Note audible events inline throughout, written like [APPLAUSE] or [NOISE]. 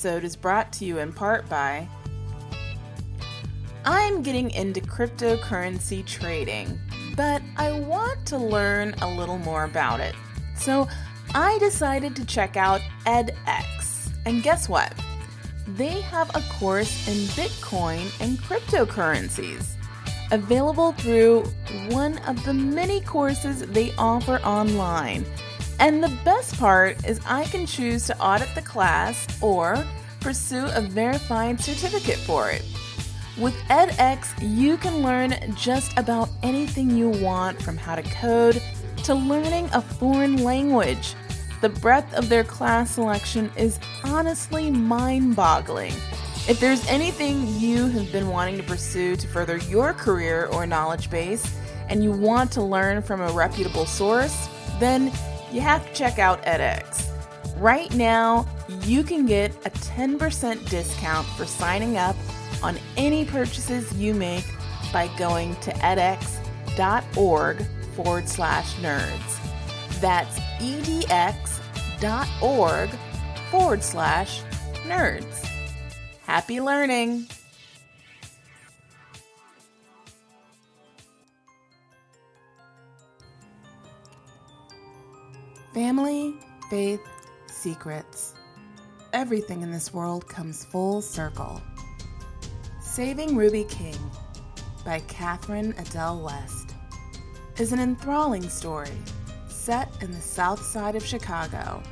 Episode is brought to you in part by I'm getting into cryptocurrency trading, but I want to learn a little more about it. So I decided to check out edX. And guess what? They have a course in Bitcoin and cryptocurrencies available through one of the many courses they offer online. And the best part is I can choose to audit the class or pursue a verified certificate for it. With edX, you can learn just about anything you want from how to code to learning a foreign language. The breadth of their class selection is honestly mind boggling. If there's anything you have been wanting to pursue to further your career or knowledge base, and you want to learn from a reputable source, then you have to check out edX. Right now, you can get a 10% discount for signing up on any purchases you make by going to edx.org forward slash nerds. That's edx.org forward slash nerds. Happy learning! Family, faith, secrets. Everything in this world comes full circle. Saving Ruby King by Catherine Adel West is an enthralling story set in the south side of Chicago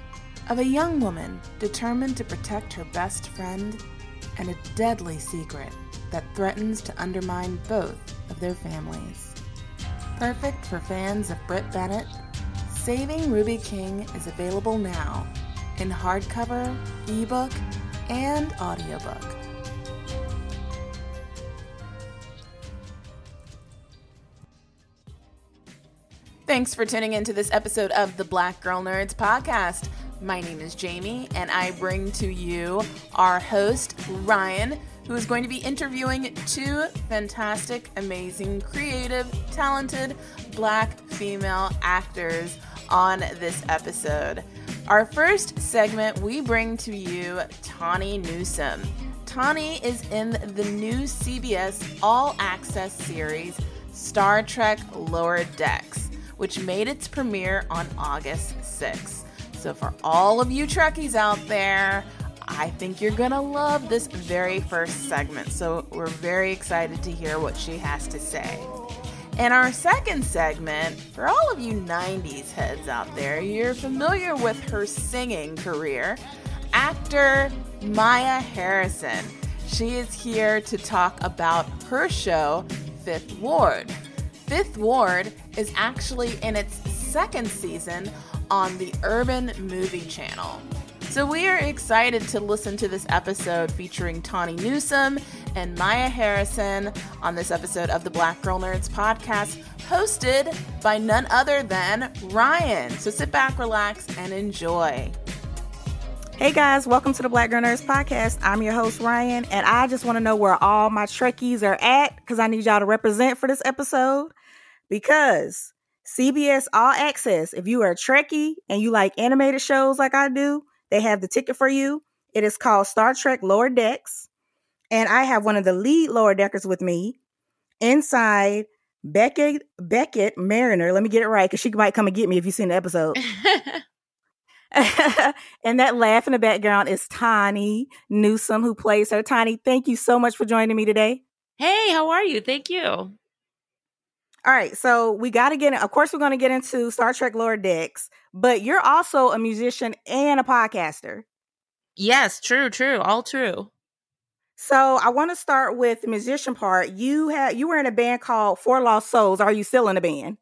of a young woman determined to protect her best friend and a deadly secret that threatens to undermine both of their families. Perfect for fans of Britt Bennett, Saving Ruby King is available now in hardcover, ebook, and audiobook. Thanks for tuning into this episode of the Black Girl Nerds podcast. My name is Jamie, and I bring to you our host, Ryan, who is going to be interviewing two fantastic, amazing, creative, talented black female actors on this episode. Our first segment, we bring to you Tawny Newsome. Tawny is in the new CBS All Access series, Star Trek Lower Decks, which made its premiere on August 6th. So, for all of you Trekkies out there, I think you're gonna love this very first segment. So, we're very excited to hear what she has to say. In our second segment, for all of you 90s heads out there, you're familiar with her singing career, actor Mya Harrison. She is here to talk about her show, Fifth Ward. Fifth Ward is actually in its second season on the Urban Movie Channel. So we are excited to listen to this episode featuring Tawny Newsome and Mya Harrison on this episode of the Black Girl Nerds podcast, hosted by none other than Ryan. So sit back, relax, and enjoy. Hey guys, welcome to the Black Girl Nerds podcast. I'm your host Ryan, and I just want to know where all my Trekkies are at because I need y'all to represent for this episode. Because CBS All Access, if you are a Trekkie and you like animated shows like I do, they have the ticket for you. It is called Star Trek Lower Decks, and I have one of the lead lower deckers with me inside. Beckett Beckett Mariner. Let me get it right because she might come and get me if you've seen the episode. [LAUGHS] [LAUGHS] and that laugh in the background is Tawny Newsome, who plays her. Tawny, thank you so much for joining me today. Hey, how are you? Thank you. All right, so we got to get. Of course, we're going to get into Star Trek Lower Decks, but you're also a musician and a podcaster. Yes, true, true, all true. So I want to start with the musician part. You had you were in a band called Four Lost Souls. Are you still in a band?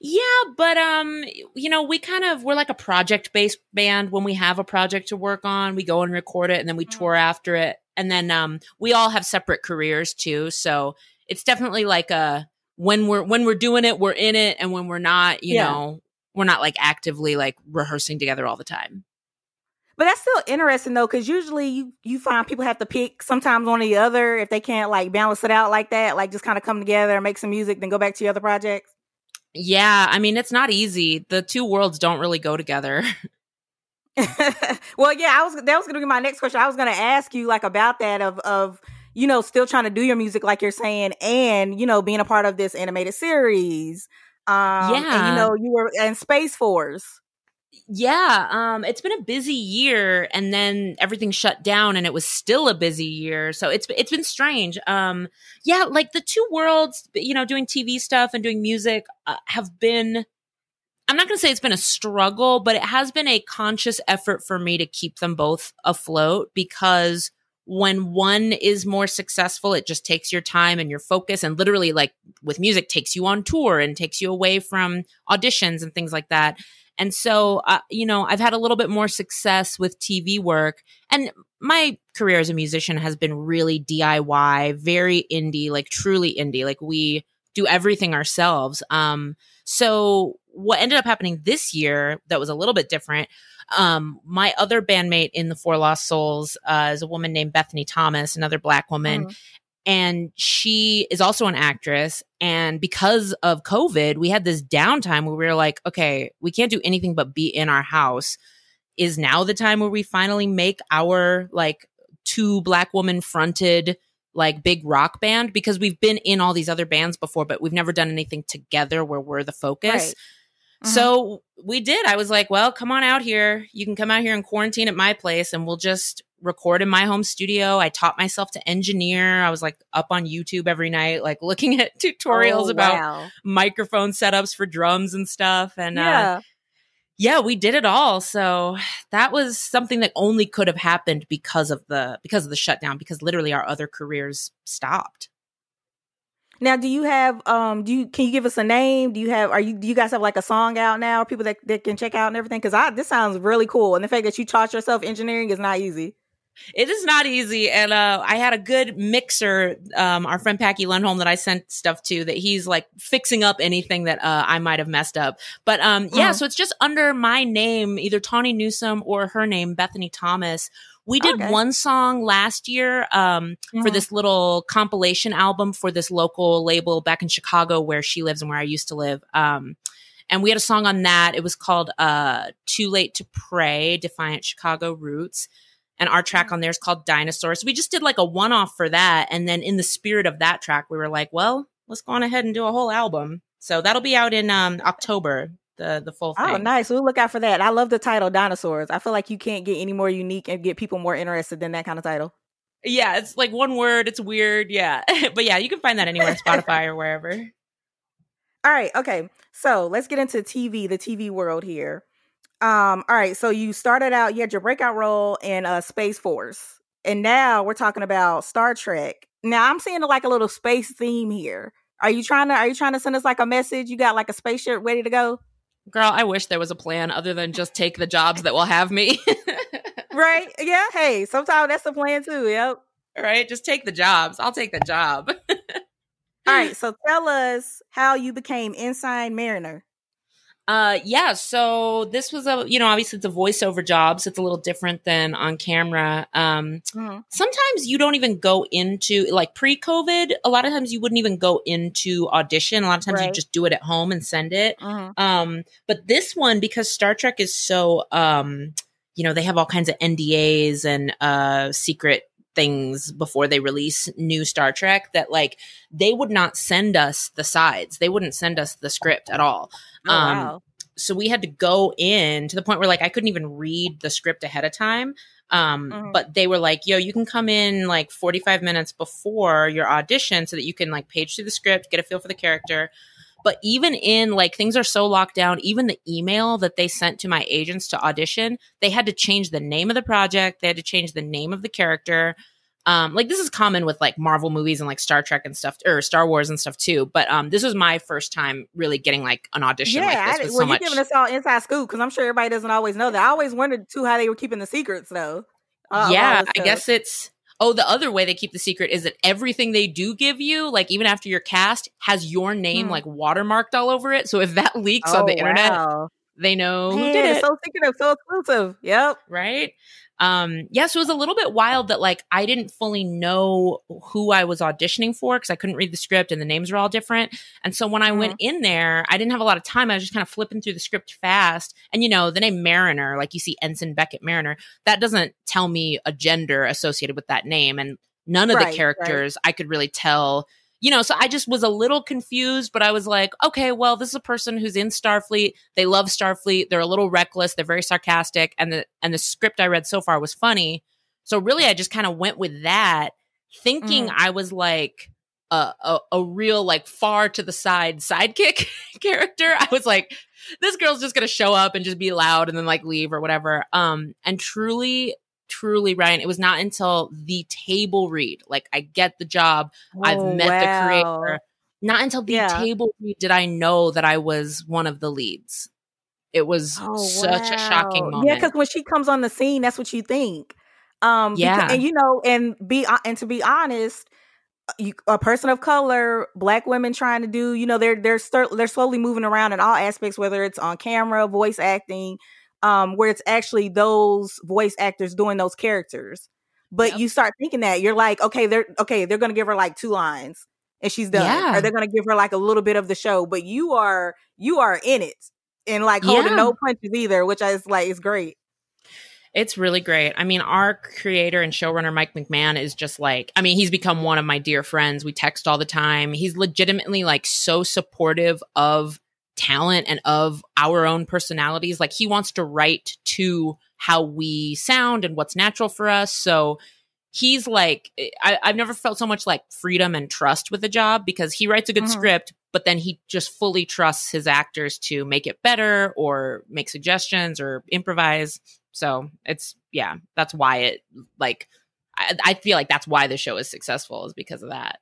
Yeah, but um, you know, we kind of we're like a project based band. When we have a project to work on, we go and record it, and then we mm-hmm. tour after it. And then um, we all have separate careers too, so it's definitely like a when we're when we're doing it, we're in it, and when we're not, you yeah. know, we're not like actively like rehearsing together all the time. But that's still interesting though, because usually you you find people have to pick sometimes one or the other if they can't like balance it out like that, like just kind of come together and make some music, then go back to your other projects. Yeah, I mean it's not easy. The two worlds don't really go together. [LAUGHS] [LAUGHS] well, yeah, I was that was gonna be my next question. I was gonna ask you like about that of of you know still trying to do your music like you're saying, and you know being a part of this animated series. Um, yeah, and you know you were in Space Force yeah, um, it's been a busy year, and then everything shut down, and it was still a busy year. So it's it's been strange. Um, yeah, like the two worlds, you know, doing TV stuff and doing music uh, have been. I'm not going to say it's been a struggle, but it has been a conscious effort for me to keep them both afloat because when one is more successful, it just takes your time and your focus and literally like with music takes you on tour and takes you away from auditions and things like that. And so, uh, you know, I've had a little bit more success with TV work. And my career as a musician has been really DIY, very indie, like truly indie. Like we do everything ourselves. Um, so what ended up happening this year that was a little bit different. Um, my other bandmate in the Four Lost Souls uh, is a woman named Bethany Thomas, another black woman. Mm and she is also an actress. And because of covid we had this downtime where we were like okay we can't do anything but be in our house. Is now the time where we finally make our like two black woman fronted like big rock band? Because we've been in all these other bands before but we've never done anything together where we're the focus. Right. Mm-hmm. so we did i was like well come on out here you can come out here and quarantine at my place and we'll just record in my home studio. I taught myself to engineer. I was like up on YouTube every night, like [LAUGHS] looking at tutorials oh, about wow. microphone setups for drums and stuff. And uh, yeah. Uh, yeah, we did it all. So that was something that only could have happened because of the because of the shutdown, because literally our other careers stopped. Now, do you have um do you can you give us a name? Do you have are you do you guys have like a song out now? People that, that can check out and everything? Because I this sounds really cool. And the fact that you taught yourself engineering is not easy. It is not easy. And uh, I had a good mixer, um, our friend Packy Lundholm that I sent stuff to that he's like fixing up anything that uh, I might have messed up. But um, yeah, mm. so it's just under my name, either Tawny Newsome or her name, Bethany Thomas. We did okay. one song last year um, mm. for this little compilation album for this local label back in Chicago where she lives and where I used to live. Um, and we had a song on that. It was called uh, Too Late to Pray, Defiant Chicago Roots and our track on there is called Dinosaurs. So we just did like a one off for that. And then in the spirit of that track, we were like, well, let's go on ahead and do a whole album. So that'll be out in um, October, the the full oh, thing. Oh, nice. We'll look out for that. I love the title Dinosaurs. I feel like you can't get any more unique and get people more interested than that kind of title. Yeah, it's like one word. It's weird. Yeah. [LAUGHS] but yeah, you can find that anywhere, [LAUGHS] Spotify or wherever. All right. Okay. So let's get into TV, the TV world here. Um, all right, so you started out, you had your breakout role in uh Space Force, and now we're talking about Star Trek. Now I'm seeing like a little space theme here. Are you trying to are you trying to send us like a message? You got like a spaceship ready to go? Girl, I wish there was a plan other than just take the jobs that will have me. [LAUGHS] right? Yeah. Hey, sometimes that's the plan too. Yep. Right. Just take the jobs. I'll take the job. [LAUGHS] All right. So tell us how you became Ensign Mariner. Uh, yeah. So this was a, you know, obviously it's a voiceover job, so it's a little different than on camera. Um, mm-hmm. sometimes you don't even go into like pre-COVID. A lot of times you wouldn't even go into audition. A lot of times right. you just do it at home and send it. Mm-hmm. Um, but this one because Star Trek is so, um, you know, they have all kinds of NDAs and uh secret things before they release new Star Trek that like they would not send us the sides. They wouldn't send us the script at all. Oh, um, wow. So we had to go in to the point where like I couldn't even read the script ahead of time. Um, mm-hmm. But they were like, yo, you can come in like 45 minutes before your audition so that you can like page through the script, get a feel for the character. But even in like things are so locked down, even the email that they sent to my agents to audition, they had to change the name of the project, they had to change the name of the character. Um, like this is common with like Marvel movies and like Star Trek and stuff, or Star Wars and stuff too. But um, this was my first time really getting like an audition yeah, like I this. did- With well, so you're much, giving us all inside scoop because I'm sure everybody doesn't always know that. I always wondered too how they were keeping the secrets though. uh, yeah, I guess it's. Oh, the other way they keep the secret is that everything they do give you, like even after you're cast, has your name Hmm. like watermarked all over it. So if that leaks on Oh, the internet, wow. they know who Man, did it's it. so secretive, so exclusive. Yep. right? Um, yeah, so it was a little bit wild that like I didn't fully know who I was auditioning for because I couldn't read the script and the names were all different. And so when I went in there, I didn't have a lot of time. I was just kind of flipping through the script fast. And you know, the name Mariner, like you see Ensign Beckett Mariner, that doesn't tell me a gender associated with that name. And none of Right, the right. characters I could really tell you know, so I just was a little confused, but I was like, okay, well, this is a person who's in Starfleet. They love Starfleet. They're a little reckless. They're very sarcastic, and the and the script I read so far was funny. So really, I just kind of went with that, thinking I was like a, a a real like far to the side sidekick [LAUGHS] character. I was like, this girl's just gonna show up and just be loud and then like leave or whatever. Um, and truly. Truly, Ryan, it was not until the table read, like I get the job, I've Oh, met the creator. Not until the Yeah. table read did I know that I was one of the leads. It was Oh, such a shocking moment. Yeah, because when she comes on the scene, that's what you think. Um, Yeah. and you know, and be uh, and to be honest, uh, you, a person of color, black women trying to do, you know, they're they're they're slowly moving around in all aspects, whether it's on camera, voice acting, um, where it's actually those voice actors doing those characters. But Yep. you start thinking that you're like, okay, they're okay, they're gonna give her like two lines and she's done, Yeah. or they're gonna give her like a little bit of the show. But you are you are in it and like holding Yeah. no punches either, which is like is great. It's really great. I mean, our creator and showrunner, Mike McMahan, is just like, I mean, he's become one of my dear friends. We text all the time. He's legitimately like so supportive of talent and of our own personalities. Like, he wants to write to how we sound and what's natural for us. So, he's like, I, I've never felt so much like freedom and trust with a job because he writes a good Mhm. script, but then he just fully trusts his actors to make it better or make suggestions or improvise. So it's yeah, that's why it like I, I feel like that's why the show is successful is because of that.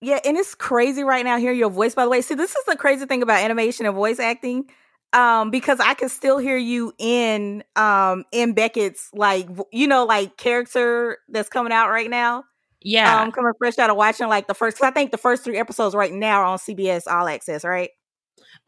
Yeah, and it's crazy right now hearing your voice. By the way, see, this is the crazy thing about animation and voice acting, um, because I can still hear you in um in Beckett's like you know like character that's coming out right now. Yeah, Um, coming fresh out of watching like the first. 'cause I think the first three episodes right now are on CBS All Access, right?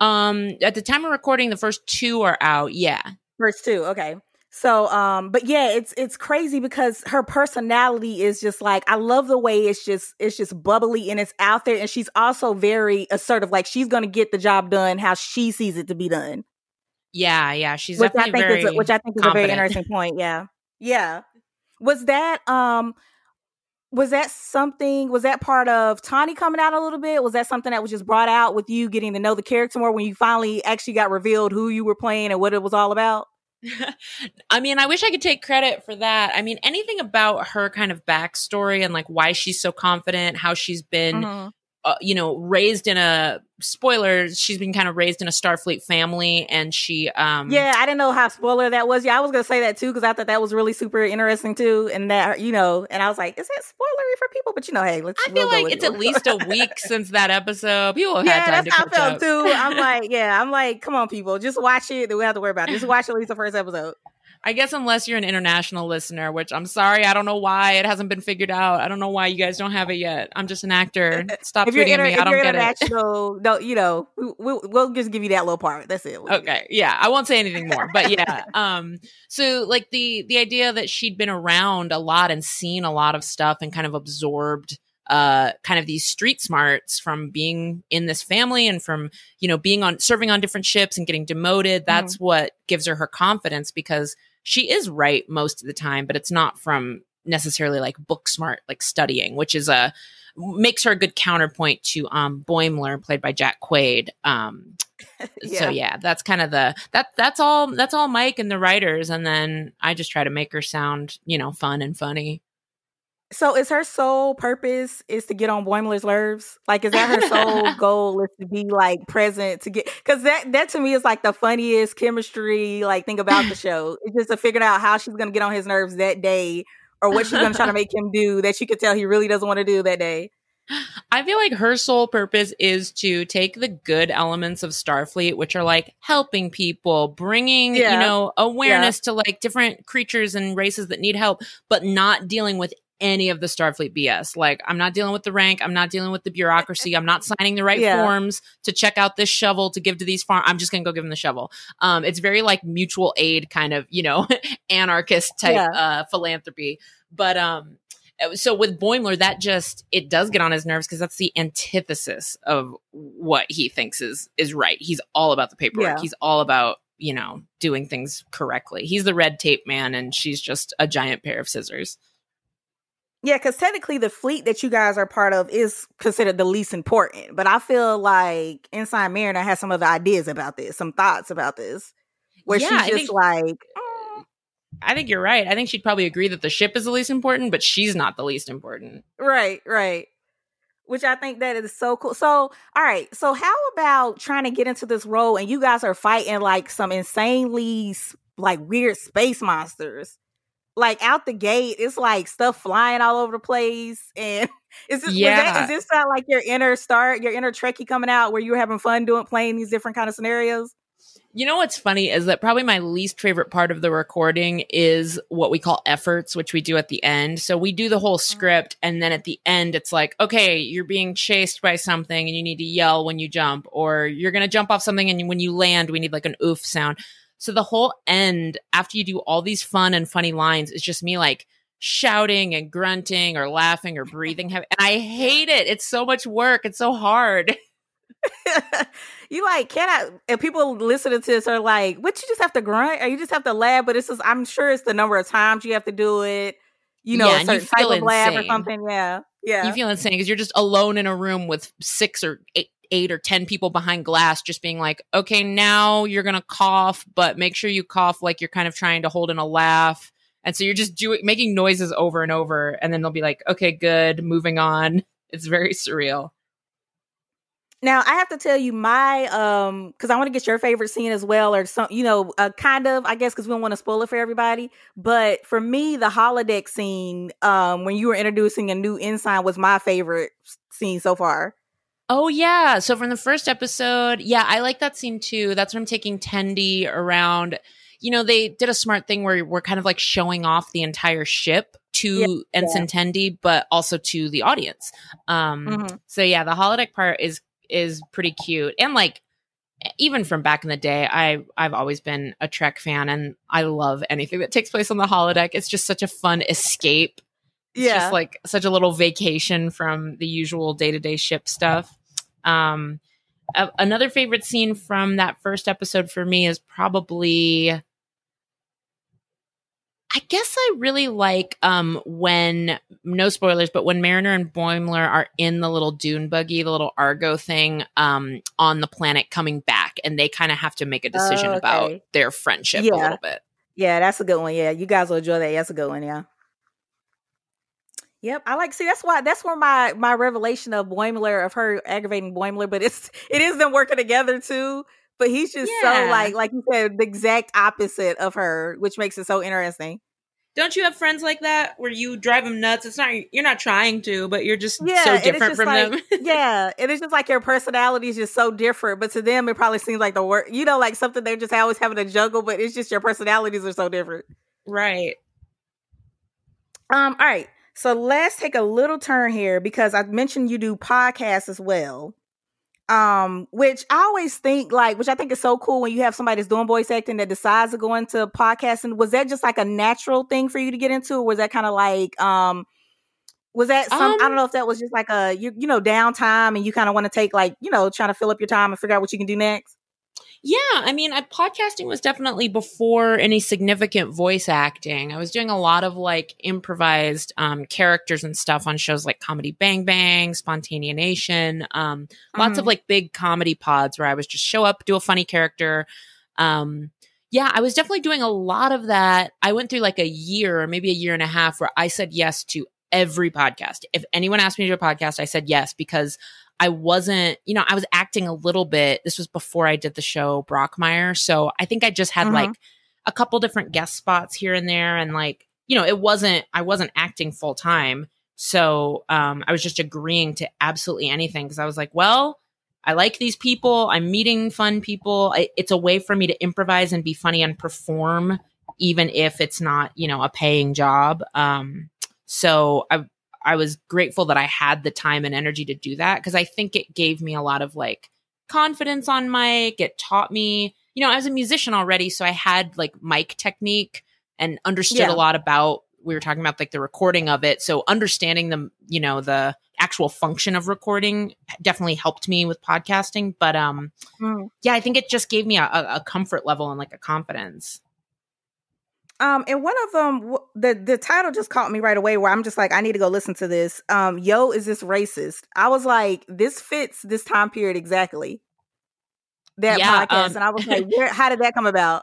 um, at the time of recording, the first two are out. Yeah, First two, okay. So, um, but yeah, it's it's crazy because her personality is just like I love the way it's just it's just bubbly and it's out there, and she's also very assertive. Like she's gonna get the job done how she sees it to be done, yeah, yeah. She's which I think very is a, which I think is a very interesting point. Yeah, yeah. Was that um was that something? Was that part of Tawny coming out a little bit? Was that something that was just brought out with you getting to know the character more when you finally actually got revealed who you were playing and what it was all about? I mean, I wish I could take credit for that. I mean, anything about her kind of backstory and like why she's so confident, how she's been, Mhm. Uh, you know, raised in a spoiler. She's been kind of raised in a Starfleet family, and she, um, Yeah, I didn't know how spoiler that was. Yeah, I was gonna say that too because I thought that was really super interesting too, and that you know, and I was like, is that spoilery for people? But you know, hey, let's. I we'll feel like it's it. at least a week [LAUGHS] since that episode. People have yeah, had time that's how I felt up. too. I'm [LAUGHS] like, yeah, I'm like, come on, people, just watch it. Then we have to worry about it. Just watch at least the first episode. I guess unless you're an international listener, which I'm sorry, I don't know why it hasn't been figured out. I don't know why you guys don't have it yet. I'm just an actor. Stop if tweeting inter- me. I don't you're get it. no, you know, we, we'll, we'll just give you that little part. That's it. We'll- okay yeah i won't say anything more but yeah [LAUGHS] um so like the the idea that she'd been around a lot and seen a lot of stuff and kind of absorbed uh kind of these street smarts from being in this family and from you know being on serving on different ships and getting demoted that's what gives her her confidence because she is right most of the time but it's not from necessarily like book smart like studying which is a makes her a good counterpoint to um Boimler played by Jack Quaid um [LAUGHS] so yeah. that's kind of the that that's all that's all mike and the writers and then i just try to make her sound you know fun and funny So is her sole purpose is to get on Boimler's nerves? Like is that her sole [LAUGHS] goal is to be like present to get cuz that that to me is like the funniest chemistry like thing about the [LAUGHS] show. It's just to figure out how she's going to get on his nerves that day or what she's going to try to [LAUGHS] make him do that she could tell he really doesn't want to do that day. I feel like her sole purpose is to take the good elements of Starfleet, which are like helping people, bringing, Yeah. you know, awareness to like different creatures and races that need help, but not dealing with any of the Starfleet BS. Like, I'm not dealing with the rank. I'm not dealing with the bureaucracy. I'm not signing the right Yeah. forms to check out this shovel to give to these farm. I'm just going to go give them the shovel. Um, it's very like mutual aid kind of, you know, [LAUGHS] anarchist type Yeah. uh, philanthropy. But um, so with Boimler, that just it does get on his nerves because that's the antithesis of what he thinks is is right. He's all about the paperwork. Yeah. He's all about you know doing things correctly. He's the red tape man, and she's just a giant pair of scissors. Yeah, because technically the fleet that you guys are part of is considered the least important. But I feel like Ensign Mariner has some other ideas about this, some thoughts about this, where Yeah, she's just think- like, "Mm, I think you're right. I think she'd probably agree that the ship is the least important, but she's not the least important. right, right. Which I think that is so cool. So, all right. So, how about trying to get into this role and you guys are fighting like some insanely like weird space monsters? Like out the gate, it's like stuff flying all over the place, and [LAUGHS] is this Yeah. that, is this not like your inner start, your inner Trekkie coming out, where you're having fun doing playing these different kind of scenarios? You know what's funny is that probably my least favorite part of the recording is what we call efforts, which we do at the end. So we do the whole mm-hmm. script, and then at the end, it's like, okay, you're being chased by something, and you need to yell when you jump, or you're gonna jump off something, and when you land, we need like an oof sound. So the whole end, after you do all these fun and funny lines, is just me like shouting and grunting or laughing or breathing heavy, and I hate it. It's so much work. It's so hard. [LAUGHS] you like cannot and people listening to this are like what you just have to grunt? Or you just have to laugh? But it's just i'm sure it's the number of times you have to do it. You know Yeah, a certain type of laugh or something. Yeah. Yeah. You feel insane because you're just alone in a room with six or eight, eight or ten people behind glass just being like okay now you're gonna cough but make sure you cough like you're kind of trying to hold in a laugh. And so you're just doing making noises over and over and then they'll be like okay good moving on. [LAUGHS] It's very surreal. Now i have to tell you my um because i want to get your favorite scene as well or some you know uh, kind of i guess because we don't want to spoil it for everybody. But for me the holodeck scene um when you were introducing a new ensign was my favorite scene so far Oh yeah. So from the first episode, yeah, I like that scene too. That's when I'm taking Tendi around. You know, they did a smart thing where we're kind of like showing off the entire ship to Yeah, Ensign Tendi, but also to the audience. Um Mhm. so yeah, the holodeck part is is pretty cute. And like even from back in the day, I I've always been a Trek fan and I love anything that takes place on the holodeck. It's just such a fun escape it's Yeah. just like such a little vacation from the usual day-to-day ship stuff um a- another favorite scene from that first episode for me is probably i guess i really like um when no spoilers but when mariner and boimler are in the little dune buggy the little argo thing um on the planet coming back and they kind of have to make a decision Oh, about their friendship a Yeah. little bit Yeah, that's a good one. Yeah, you guys will enjoy that. That's a good one. Yeah. Yep, I like. See, that's why. That's where my my revelation of Boimler of her aggravating Boimler, but it's [LAUGHS] it is them working together too. But he's just Yeah. so like like you said, the exact opposite of her, which makes it so interesting. Don't you have friends like that where you drive them nuts? It's not you're not trying to, but you're just Yeah, so different just from like- them. [LAUGHS] yeah, and it's just like your personality is just so different. But to them, it probably seems like the work. You know, like something they're just always having to juggle. But it's just your personalities are so different. right. Um, all right. So let's take a little turn here because I mentioned you do podcasts as well. Um, which I always think like, which I think is so cool when you have somebody that's doing voice acting that decides to go into podcasting. Was that just like a natural thing for you to get into, or was that kind of like um was that some I don't Um, know if that was just like a you you know downtime and you kind of want to take like, you know, trying to fill up your time and figure out what you can do next? Yeah, I mean, I, podcasting was definitely before any significant voice acting. I was doing a lot of like improvised um, characters and stuff on shows like Comedy Bang Bang, Spontaneanation, um, lots of Mhm. like big comedy pods where I was just show up, do a funny character. Um, yeah, I was definitely doing a lot of that. I went through like a year or maybe a year and a half where I said yes to every podcast. If anyone asked me to do a podcast, I said yes because I wasn't, you know, I was acting a little bit. This was before I did the show Brockmire. So I think I just had Mhm. like a couple different guest spots here and there. And like, you know, it wasn't, I wasn't acting full time. So um, I was just agreeing to absolutely anything because I was like, well, I like these people. I'm meeting fun people. I, it's a way for me to improvise and be funny and perform, even if it's not, you know, a paying job. Um, so I, I was grateful that I had the time and energy to do that because I think it gave me a lot of like confidence on mic. It taught me, you know, I was a musician already, so I had like mic technique and understood Yeah. a lot about. We were talking about like the recording of it, so understanding the, you know, the actual function of recording definitely helped me with podcasting. But um, Mm. yeah, I think it just gave me a, a a comfort level and like a confidence. Um, and one of them, the the title just caught me right away. Where I'm just like, I need to go listen to this. Um, yo, is this racist? I was like, this fits this time period exactly. That Yeah, podcast, um, and I was like, [LAUGHS] where? How did that come about?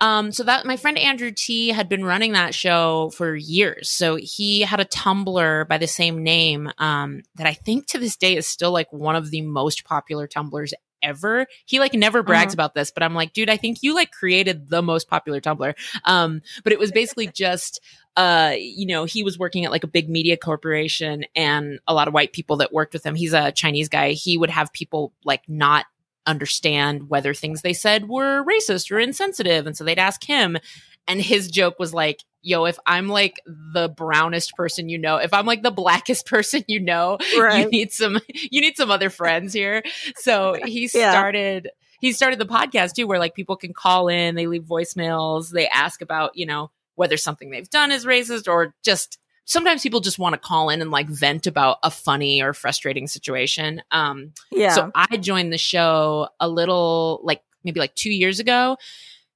Um, so that my friend Andrew Ti had been running that show for years. So he had a Tumblr by the same name, um, that I think to this day is still like one of the most popular Tumblrs ever. He like never brags Mhm. about this, but I'm like, dude, I think you like created the most popular Tumblr. Um, but it was basically [LAUGHS] just uh, you know, he was working at like a big media corporation and a lot of white people that worked with him. He's a Chinese guy. He would have people like not understand whether things they said were racist or insensitive. And so they'd ask him. And his joke was like, yo, if I'm like the brownest person you know, if I'm like the blackest [LAUGHS] person you know, you need some you need some other friends here. So [LAUGHS] he Yeah. started he started the podcast too, where like people can call in, they leave voicemails, they ask about, you know, whether something they've done is racist or just sometimes people just want to call in and like vent about a funny or frustrating situation. Um Yeah, so I joined the show a little like maybe like two years ago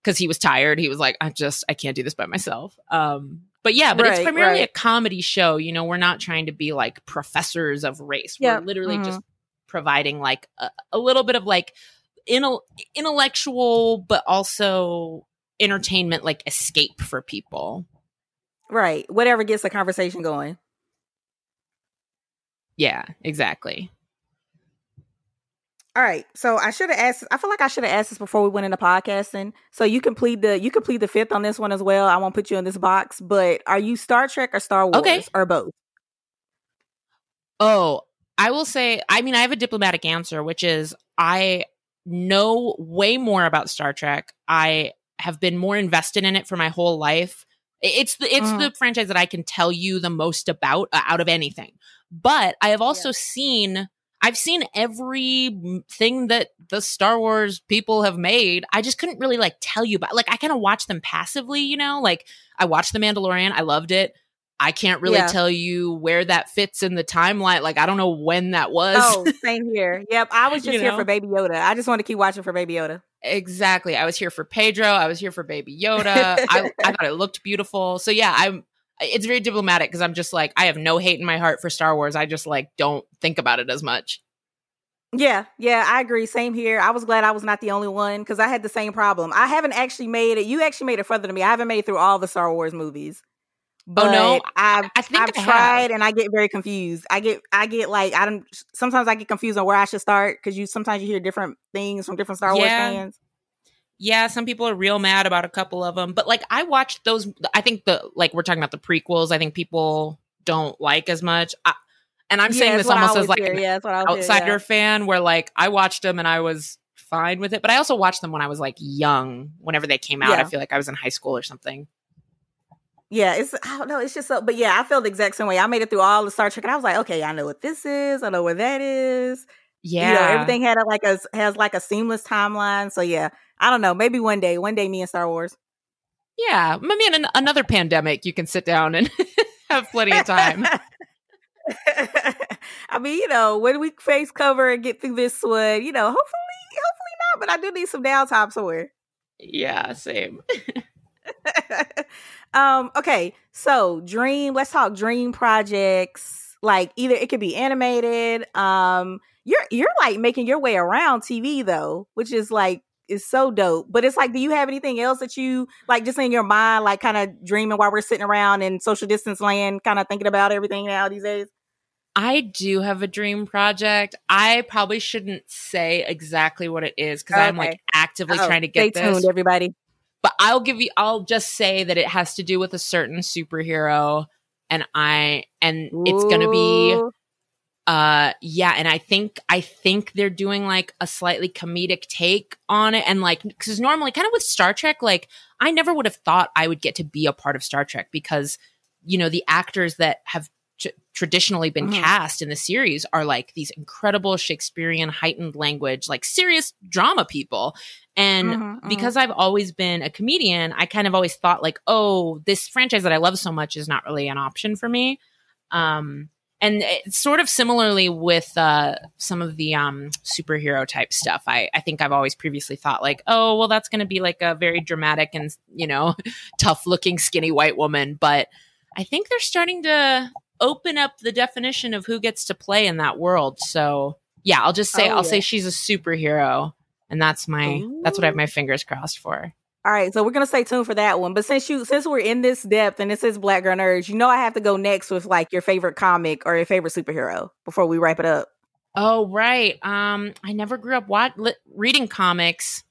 because he was tired. He was like, I just I can't do this by myself. Um, but yeah, but it's primarily right. a comedy show. You know, we're not trying to be like professors of race. We're literally mhm. just providing like a, a little bit of like intel- intellectual, but also entertainment like escape for people. right. Whatever gets the conversation going. Yeah, exactly. All right. So I should have asked. I feel like I should have asked this before we went into podcasting. So you can plead the you can plead the fifth on this one as well. I won't put you in this box. But are you Star Trek or Star Wars Okay. or both? Oh, I will say, I mean, I have a diplomatic answer, which is I know way more about Star Trek. I have been more invested in it for my whole life. It's the it's Mhm. the franchise that I can tell you the most about uh, out of anything. But I have also seen I've seen every thing that the Star Wars people have made. I just couldn't really like tell you about. Like I kind of watch them passively, you know. Like I watched The Mandalorian. I loved it. I can't really Yeah. tell you where that fits in the timeline. Like I don't know when that was. Oh, [LAUGHS] same here. Yep. I was just You here know? for Baby Yoda. I just want to keep watching for Baby Yoda. Exactly. I was here for Pedro. I was here for Baby Yoda. [LAUGHS] I, I thought it looked beautiful. So yeah, I'm. It's very diplomatic because I'm just like I have no hate in my heart for Star Wars. I just like don't think about it as much. Yeah, yeah, I agree. Same here. I was glad I was not the only one because I had the same problem. I haven't actually made it. You actually made it further than me. I haven't made it through all the Star Wars movies. But Oh, no? I've I think I've I tried and I get very confused. I get I get like I don't sometimes I get confused on where I should start because you sometimes you hear different things from different Star Wars fans. Yeah, some people are real mad about a couple of them, but like I watched those. I think the like we're talking about the prequels. I think people don't like as much. I, and I'm Yeah, saying this almost as like hear. an yeah, that's what I always hear, outsider yeah. fan, where like I watched them and I was fine with it, but I also watched them when I was like young. Whenever they came out, I feel like I was in high school or something. Yeah, it's I don't know. It's just so, but yeah, I felt the exact same way. I made it through all the Star Trek, and I was like, okay, I know what this is. I know where that is. Yeah, you know, everything had a, like a has like a seamless timeline. So yeah, I don't know. Maybe one day, one day, me and Star Wars. Yeah, I mean, an, another pandemic, you can sit down and [LAUGHS] have plenty of time. [LAUGHS] I mean, you know, when we face cover and get through this one, you know, hopefully, hopefully not. But I do need some downtime somewhere. yeah, same. [LAUGHS] um. Okay. So, dream. Let's talk dream projects. Like either it could be animated. Um. You're you're like making your way around TV though, which is like is so dope. But it's like, do you have anything else that you like just in your mind, like kind of dreaming while we're sitting around in social distance land, kind of thinking about everything now these days? I do have a dream project. I probably shouldn't say exactly what it is because I'm like actively Uh-oh. trying to get Stay this. tuned, everybody. but I'll give you I'll just say that it has to do with a certain superhero and I and it's going to be Ooh. Uh yeah and I think I think they're doing like a slightly comedic take on it and like cuz normally kind of with Star Trek like I never would have thought I would get to be a part of Star Trek because you know the actors that have tr- traditionally been Mhm. cast in the series are like these incredible Shakespearean heightened language like serious drama people and Mhm, mhm. because I've always been a comedian, I kind of always thought like, oh, this franchise that I love so much is not really an option for me. Um, and it's sort of similarly with uh, some of the um, superhero type stuff. I, I think I've always previously thought like, oh, well, that's going to be like a very dramatic and you know, [LAUGHS] tough looking skinny white woman. But I think they're starting to open up the definition of who gets to play in that world. So yeah, I'll just say Oh, I'll yeah. say she's a superhero and that's my that's what I have my fingers crossed for. All right, so we're gonna stay tuned for that one. But since you since we're in this depth and this is Black Girl Nerds, you know I have to go next with like your favorite comic or your favorite superhero before we wrap it up. Oh right. Um, I never grew up wat- li- reading comics,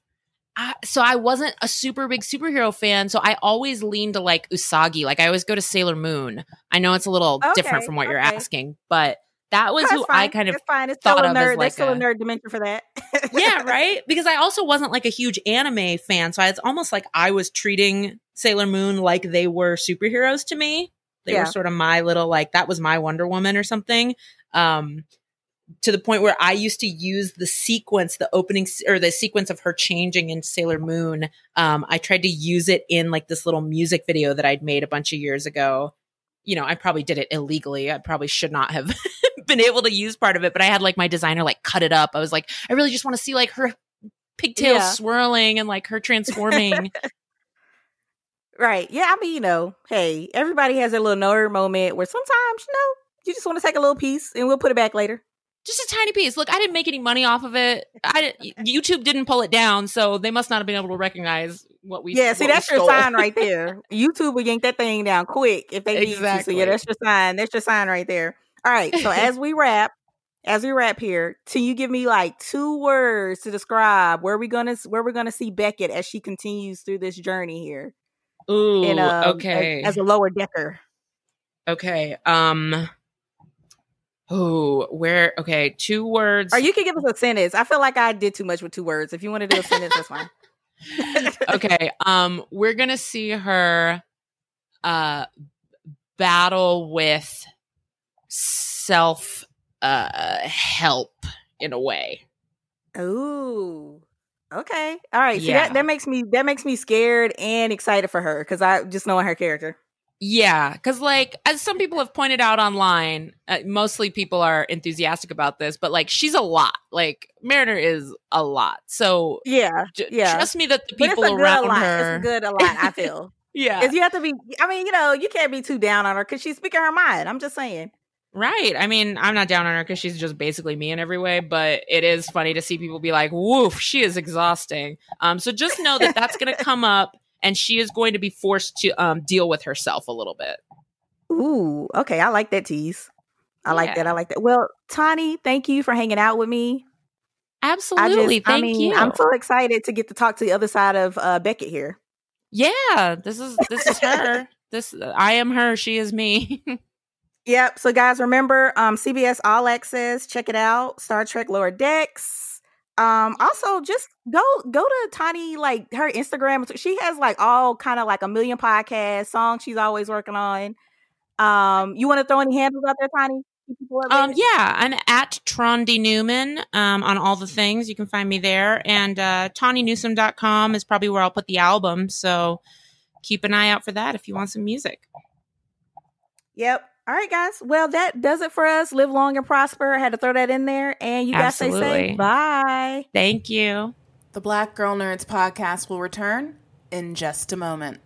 I, so I wasn't a super big superhero fan. So I always leaned to like Usagi. Like I always go to Sailor Moon. I know it's a little different from what you're asking, but that was That's who I fine. kind of it's fine. It's thought still a of as like still a, a- nerd dimension for that. yeah, [LAUGHS] right? Because I also wasn't like a huge anime fan. So it's almost like I was treating Sailor Moon like they were superheroes to me. They Yeah. were sort of my little like that was my Wonder Woman or something. Um to the point where I used to use the sequence, the opening or the sequence of her changing in Sailor Moon. Um, I tried to use it in like this little music video that I'd made a bunch of years ago. You know, I probably did it illegally. I probably should not have [LAUGHS] been able to use part of it, but I had like my designer like cut it up. I was like, I really just want to see like her pigtails Yeah. swirling and like her transforming. [LAUGHS] right. Yeah, I mean, you know, hey, everybody has their little nerd moment where sometimes, you know, you just want to take a little piece and we'll put it back later. just a tiny piece. Look, I didn't make any money off of it. I didn't, [LAUGHS] YouTube didn't pull it down, so they must not have been able to recognize what we. yeah, see, that's your stole. sign right [LAUGHS] there. YouTube will yank that thing down quick if they need to. So Exactly. yeah, that's your sign. That's your sign right there. All right. So [LAUGHS] as we wrap, as we wrap here, can you give me like two words to describe where we gonna where we're gonna see Beckett as she continues through this journey here? Ooh, in, um, as- okay, As, a lower decker. okay. Um. Oh, where? Okay, two words. Or you can give us a sentence. I feel like I did too much with two words. If you want to do a sentence, that's fine. [LAUGHS] okay. Um, we're gonna see her, uh, battle with self, uh, help in a way. Ooh. Okay. All right. See Yeah. that, that makes me that makes me scared and excited for her because I just knowing her character. Yeah, because like as some people have pointed out online, uh, mostly people are enthusiastic about this, but like she's a lot. Like Mariner is a lot. So Yeah. j- Yeah. trust me that the people it's a good around lot. her, It's good a lot, I [LAUGHS] feel. yeah, Because you have to be I mean, you know, you can't be too down on her because she's speaking her mind. I'm just saying. right. I mean, I'm not down on her because she's just basically me in every way, but it is funny to see people be like, "Woof, she is exhausting." Um, so just know that that's going to come up, and she is going to be forced to um deal with herself a little bit. Ooh, okay. I like that tease. I like that. I like that. Well, Tawny, thank you for hanging out with me. I Absolutely, just, I thank mean, you. I'm so excited to get to talk to the other side of uh, Beckett here. yeah, this is this is her. this I am her. She is me. [LAUGHS] Yep. So guys, remember um CBS All Access, check it out. Star Trek Lower Decks. Um also just go go to Tawny like her Instagram. She has like all kind of like a million podcast songs she's always working on. Um you want to throw any handles out there, Tawny? Um, yeah, I'm at Trondy Newman um, on all the things. You can find me there. And uh, TawnyNewsome.com is probably where I'll put the album. So keep an eye out for that if you want some music. Yep. All right, guys. Well, that does it for us. Live long and prosper. I had to throw that in there. And you guys stay Absolutely. safe. Bye. Thank you. The Black Girl Nerds podcast will return in just a moment.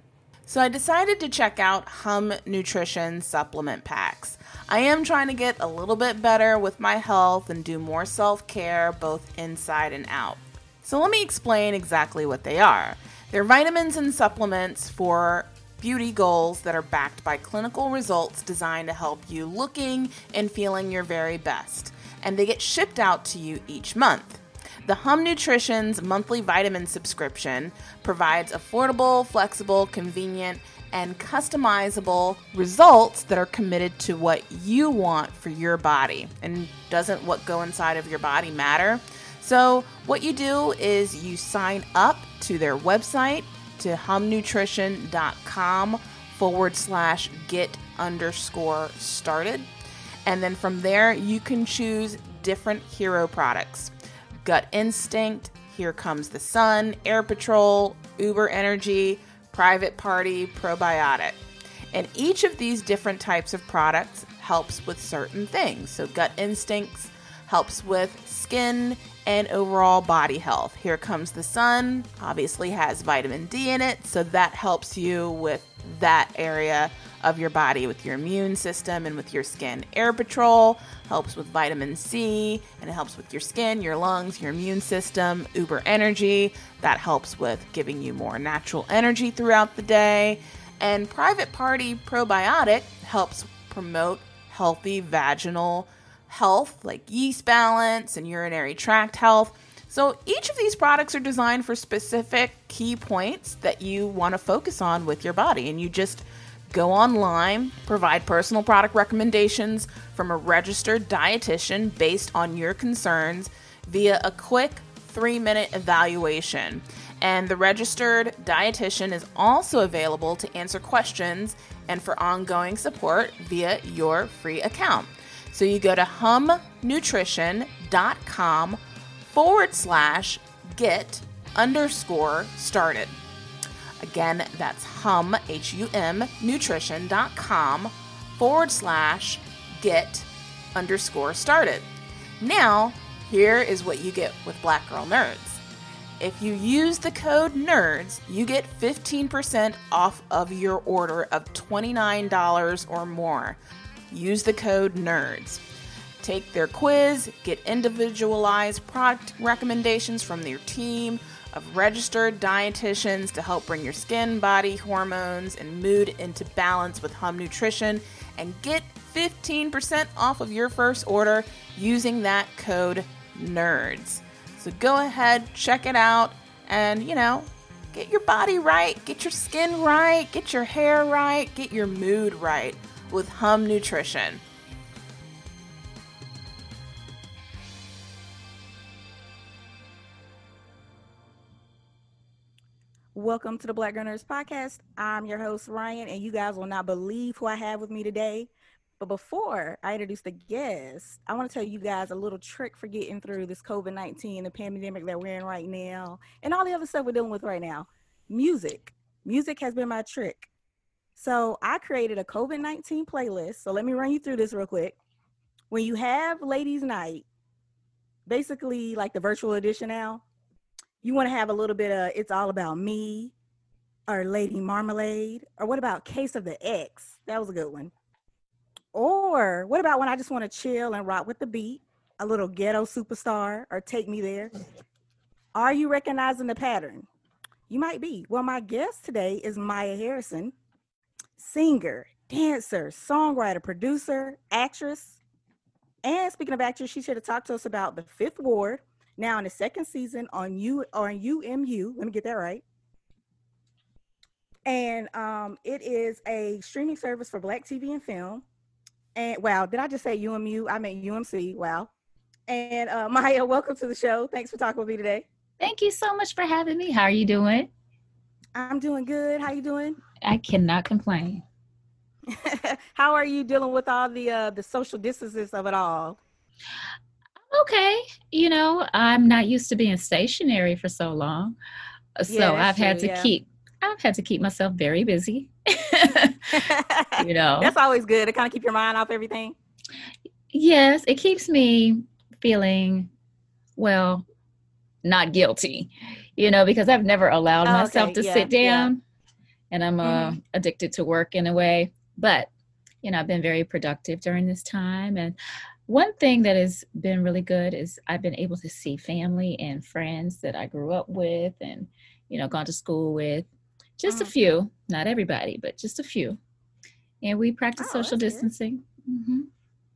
So I decided to check out Hum Nutrition supplement packs. I am trying to get a little bit better with my health and do more self care both inside and out. So let me explain exactly what they are. They're vitamins and supplements for beauty goals that are backed by clinical results designed to help you looking and feeling your very best. And they get shipped out to you each month. The Hum Nutrition's monthly vitamin subscription provides affordable, flexible, convenient, and customizable results that are committed to what you want for your body. And doesn't what go inside of your body matter? So, what you do is you sign up to their website to humnutrition.com forward slash get underscore started. And then from there, you can choose different hero products Gut Instinct, Here Comes the Sun, Air Patrol, Uber Energy, Private Party, Probiotic. And each of these different types of products helps with certain things. So, Gut Instincts helps with skin and overall body health. Here Comes the Sun obviously has vitamin D in it, so that helps you with that area of your body with your immune system and with your skin. Air Patrol helps with vitamin C and it helps with your skin, your lungs, your immune system. Uber Energy, that helps with giving you more natural energy throughout the day. And Private Party Probiotic helps promote healthy vaginal health, like yeast balance and urinary tract health. So each of these products are designed for specific key points that you want to focus on with your body. And you just go online, provide personal product recommendations from a registered dietitian based on your concerns via a quick three minute evaluation. And the registered dietitian is also available to answer questions and for ongoing support via your free account. So you go to humnutrition.com forward slash get underscore started. Again, that's hum, H U M, nutrition.com forward slash get underscore started. Now, here is what you get with Black Girl Nerds. If you use the code NERDS, you get 15% off of your order of $29 or more. Use the code NERDS. Take their quiz, get individualized product recommendations from their team of registered dietitians to help bring your skin, body, hormones, and mood into balance with Hum Nutrition, and get 15% off of your first order using that code NERDS. So go ahead, check it out, and you know, get your body right, get your skin right, get your hair right, get your mood right with Hum Nutrition. Welcome to the Black Girl Nerds Podcast. I'm your host, Ryan, and you guys will not believe who I have with me today. But before I introduce the guest, I want to tell you guys a little trick for getting through this COVID 19, the pandemic that we're in right now, and all the other stuff we're dealing with right now. Music. Music has been my trick. So I created a COVID 19 playlist. So let me run you through this real quick. When you have Ladies' Night, basically like the virtual edition now, you want to have a little bit of It's All About Me or Lady Marmalade, or what about Case of the Ex? That was a good one. Or what about when I just want to chill and rock with the beat, a little ghetto superstar or take me there? Are you recognizing the pattern? You might be. Well, my guest today is Mya Harrison, singer, dancer, songwriter, producer, actress. And speaking of actress, she's here to talk to us about the Fifth Ward, now in the second season on U on UMU. Let me get that right. And um, it is a streaming service for Black TV and film. And wow, did I just say UMU? I meant UMC. Wow. And uh, [LAUGHS] Mya, welcome to the show. Thanks for talking with me today. Thank you so much for having me. How are you doing? I'm doing good. How you doing? [LAUGHS] I cannot complain. How are you dealing with all the uh, the social distances of it all? Okay, you know, I'm not used to being stationary for so long, so Yeah, I've had true, to yeah. keep I've had to keep myself very busy. [LAUGHS] you know, That's always good to kind of keep your mind off everything. yes, it keeps me feeling well, not guilty. You know, because I've never allowed Oh, myself okay, to yeah, sit yeah. down, and I'm uh, addicted to work in a way. But you know, I've been very productive during this time, and one thing that has been really good is I've been able to see family and friends that I grew up with and, you know, gone to school with. Just a Mhm. few, not everybody, but just a few. And we practice Oh, social distancing. hmm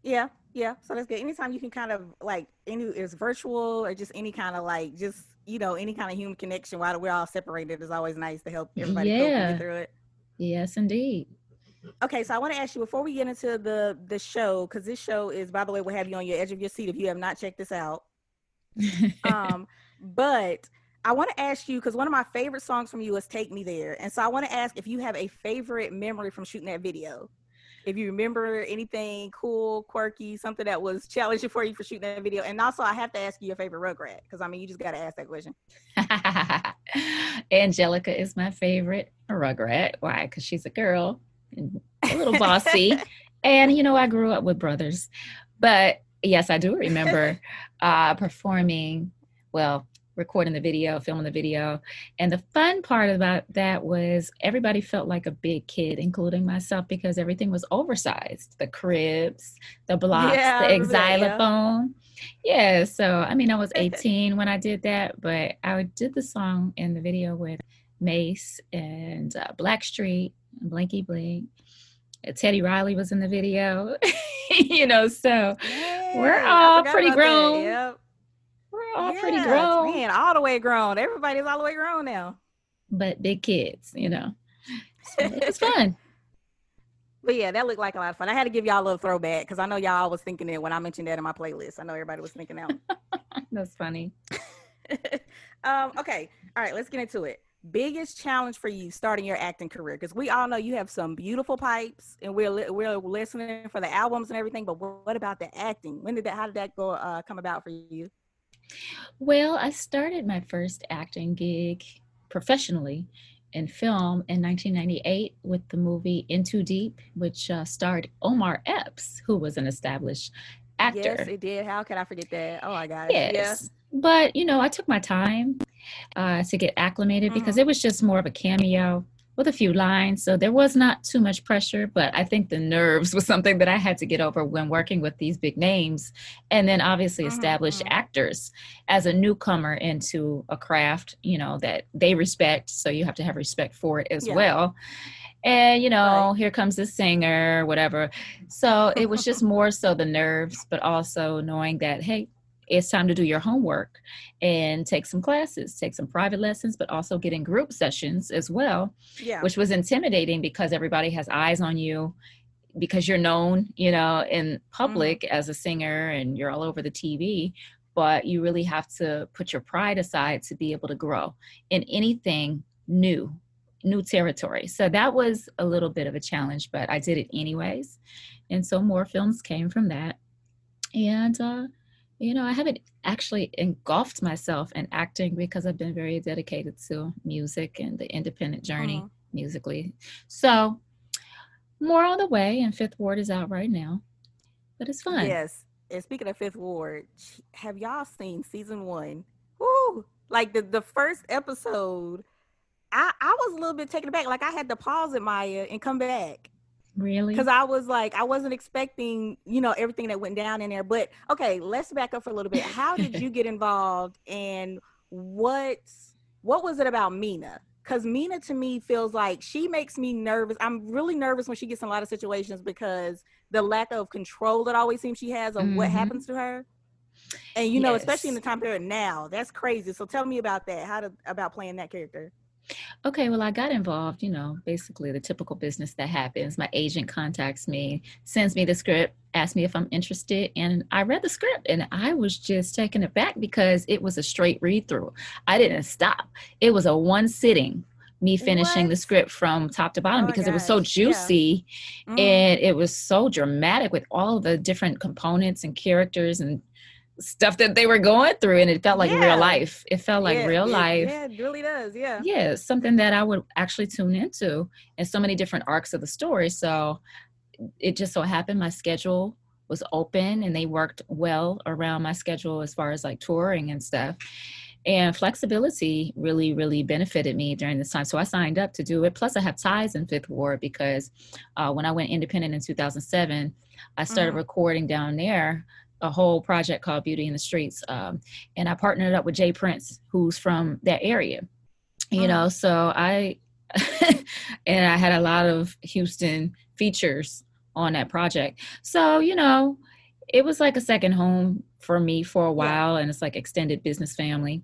Yeah, yeah. So that's good. Anytime you can kind of like any it's virtual or just any kind of like just you know any kind of human connection while we're all separated is always nice to help everybody Yeah. through it. Yes, indeed. Okay, so I want to ask you before we get into the the show because this show is by the way we'll have you on your edge of your seat if you have not checked this out. [LAUGHS] Um, but I want to ask you because one of my favorite songs from you is "Take Me There," and so I want to ask if you have a favorite memory from shooting that video. If you remember anything cool, quirky, something that was challenging for you for shooting that video, and also I have to ask you your favorite Rugrat because I mean you just got to ask that question. [LAUGHS] Angelica is my favorite Rugrat. Why? Because she's a girl and a little bossy. [LAUGHS] and, you know, I grew up with brothers. But yes, I do remember [LAUGHS] uh, performing, well, recording the video, filming the video. And the fun part about that was everybody felt like a big kid, including myself, because everything was oversized the cribs, the blocks, Yeah, the that, yeah. xylophone. Yeah, so I mean, I was [LAUGHS] 18 when I did that, but I did the song in the video with Mase and uh, Blackstreet, and Blinky Blink. Teddy Riley was in the video, [LAUGHS] you know, so We're all pretty grown. Yep. We're all pretty grown, man, all the way grown. Everybody's all the way grown now. but big kids, you know. So it was [LAUGHS] fun. But yeah, that looked like a lot of fun. I had to give y'all a little throwback because I know y'all was thinking it when I mentioned that in my playlist. I know everybody was thinking that. [LAUGHS] [LAUGHS] That's funny. um, okay, all right, let's get into it. Biggest challenge for you starting your acting career because we all know you have some beautiful pipes, and we're li- we're listening for the albums and everything. But what, what about the acting? When did that? How did that go? Uh, come about for you? Well, I started my first acting gig professionally in film in 1998 with the movie In Too Deep, which uh, starred Omar Epps, who was an established actor. Yes, it did. How could I forget that? Oh my gosh. Yes. yes. But, you know, I took my time uh, to get acclimated because Mhm. it was just more of a cameo with a few lines. So there was not too much pressure, but I think the nerves was something that I had to get over when working with these big names. And then obviously established mhm. actors as a newcomer into a craft, you know, that they respect. So you have to have respect for it as Yeah. well. And, you know, Right. here comes the singer, whatever. So it was just [LAUGHS] more so the nerves, but also knowing that, hey, it's time to do your homework and take some classes, take some private lessons, but also get in group sessions as well, Yeah. which was intimidating because everybody has eyes on you because you're known, you know, in public as a singer and you're all over the TV. But you really have to put your pride aside to be able to grow in anything new, new territory. So that was a little bit of a challenge, but I did it anyways. And so more films came from that. And, uh, you know, I haven't actually engulfed myself in acting because I've been very dedicated to music and the independent journey Mhm. musically. So, more on the way, and Fifth Ward is out right now, but it's fun. Yes. And speaking of Fifth Ward, have y'all seen season one? Woo! Like the the first episode, I I was a little bit taken aback. Like I had to pause it, Mya, and come back Really? because I was like, I wasn't expecting, you know, everything that went down in there. But okay, let's back up for a little bit. How did you [LAUGHS] get involved, and what what was it about Mina? Because Mina to me feels like she makes me nervous. I'm really nervous when she gets in a lot of situations because the lack of control that always seems she has of what Mhm. happens to her. And you know, especially in the time period now, that's crazy. So tell me about that. How to about playing that character? Okay, well, I got involved, you know, basically the typical business that happens. My agent contacts me, sends me the script, asks me if I'm interested, and I read the script and I was just taken aback because it was a straight read through. I didn't stop. It was a one sitting, me finishing the script from top to bottom Oh because it was so gosh, yeah. juicy Mhm. and it was so dramatic with all the different components and characters and stuff that they were going through and it felt like Yeah. real life. It felt like Yeah, real life Yeah, it really does. Yeah. yeah something that i would actually tune into and so many different arcs of the story so it just so happened my schedule was open and they worked well around my schedule as far as like touring and stuff and flexibility really really benefited me during this time so i signed up to do it plus i have ties in fifth ward because uh, when i went independent in 2007 i started Mhm. recording down there a whole project called Beauty in the Streets, um, and I partnered up with J. Prince, who's from that area. You know, so I [LAUGHS] and I had a lot of Houston features on that project. So you know, it was like a second home for me for a while, and it's like extended business family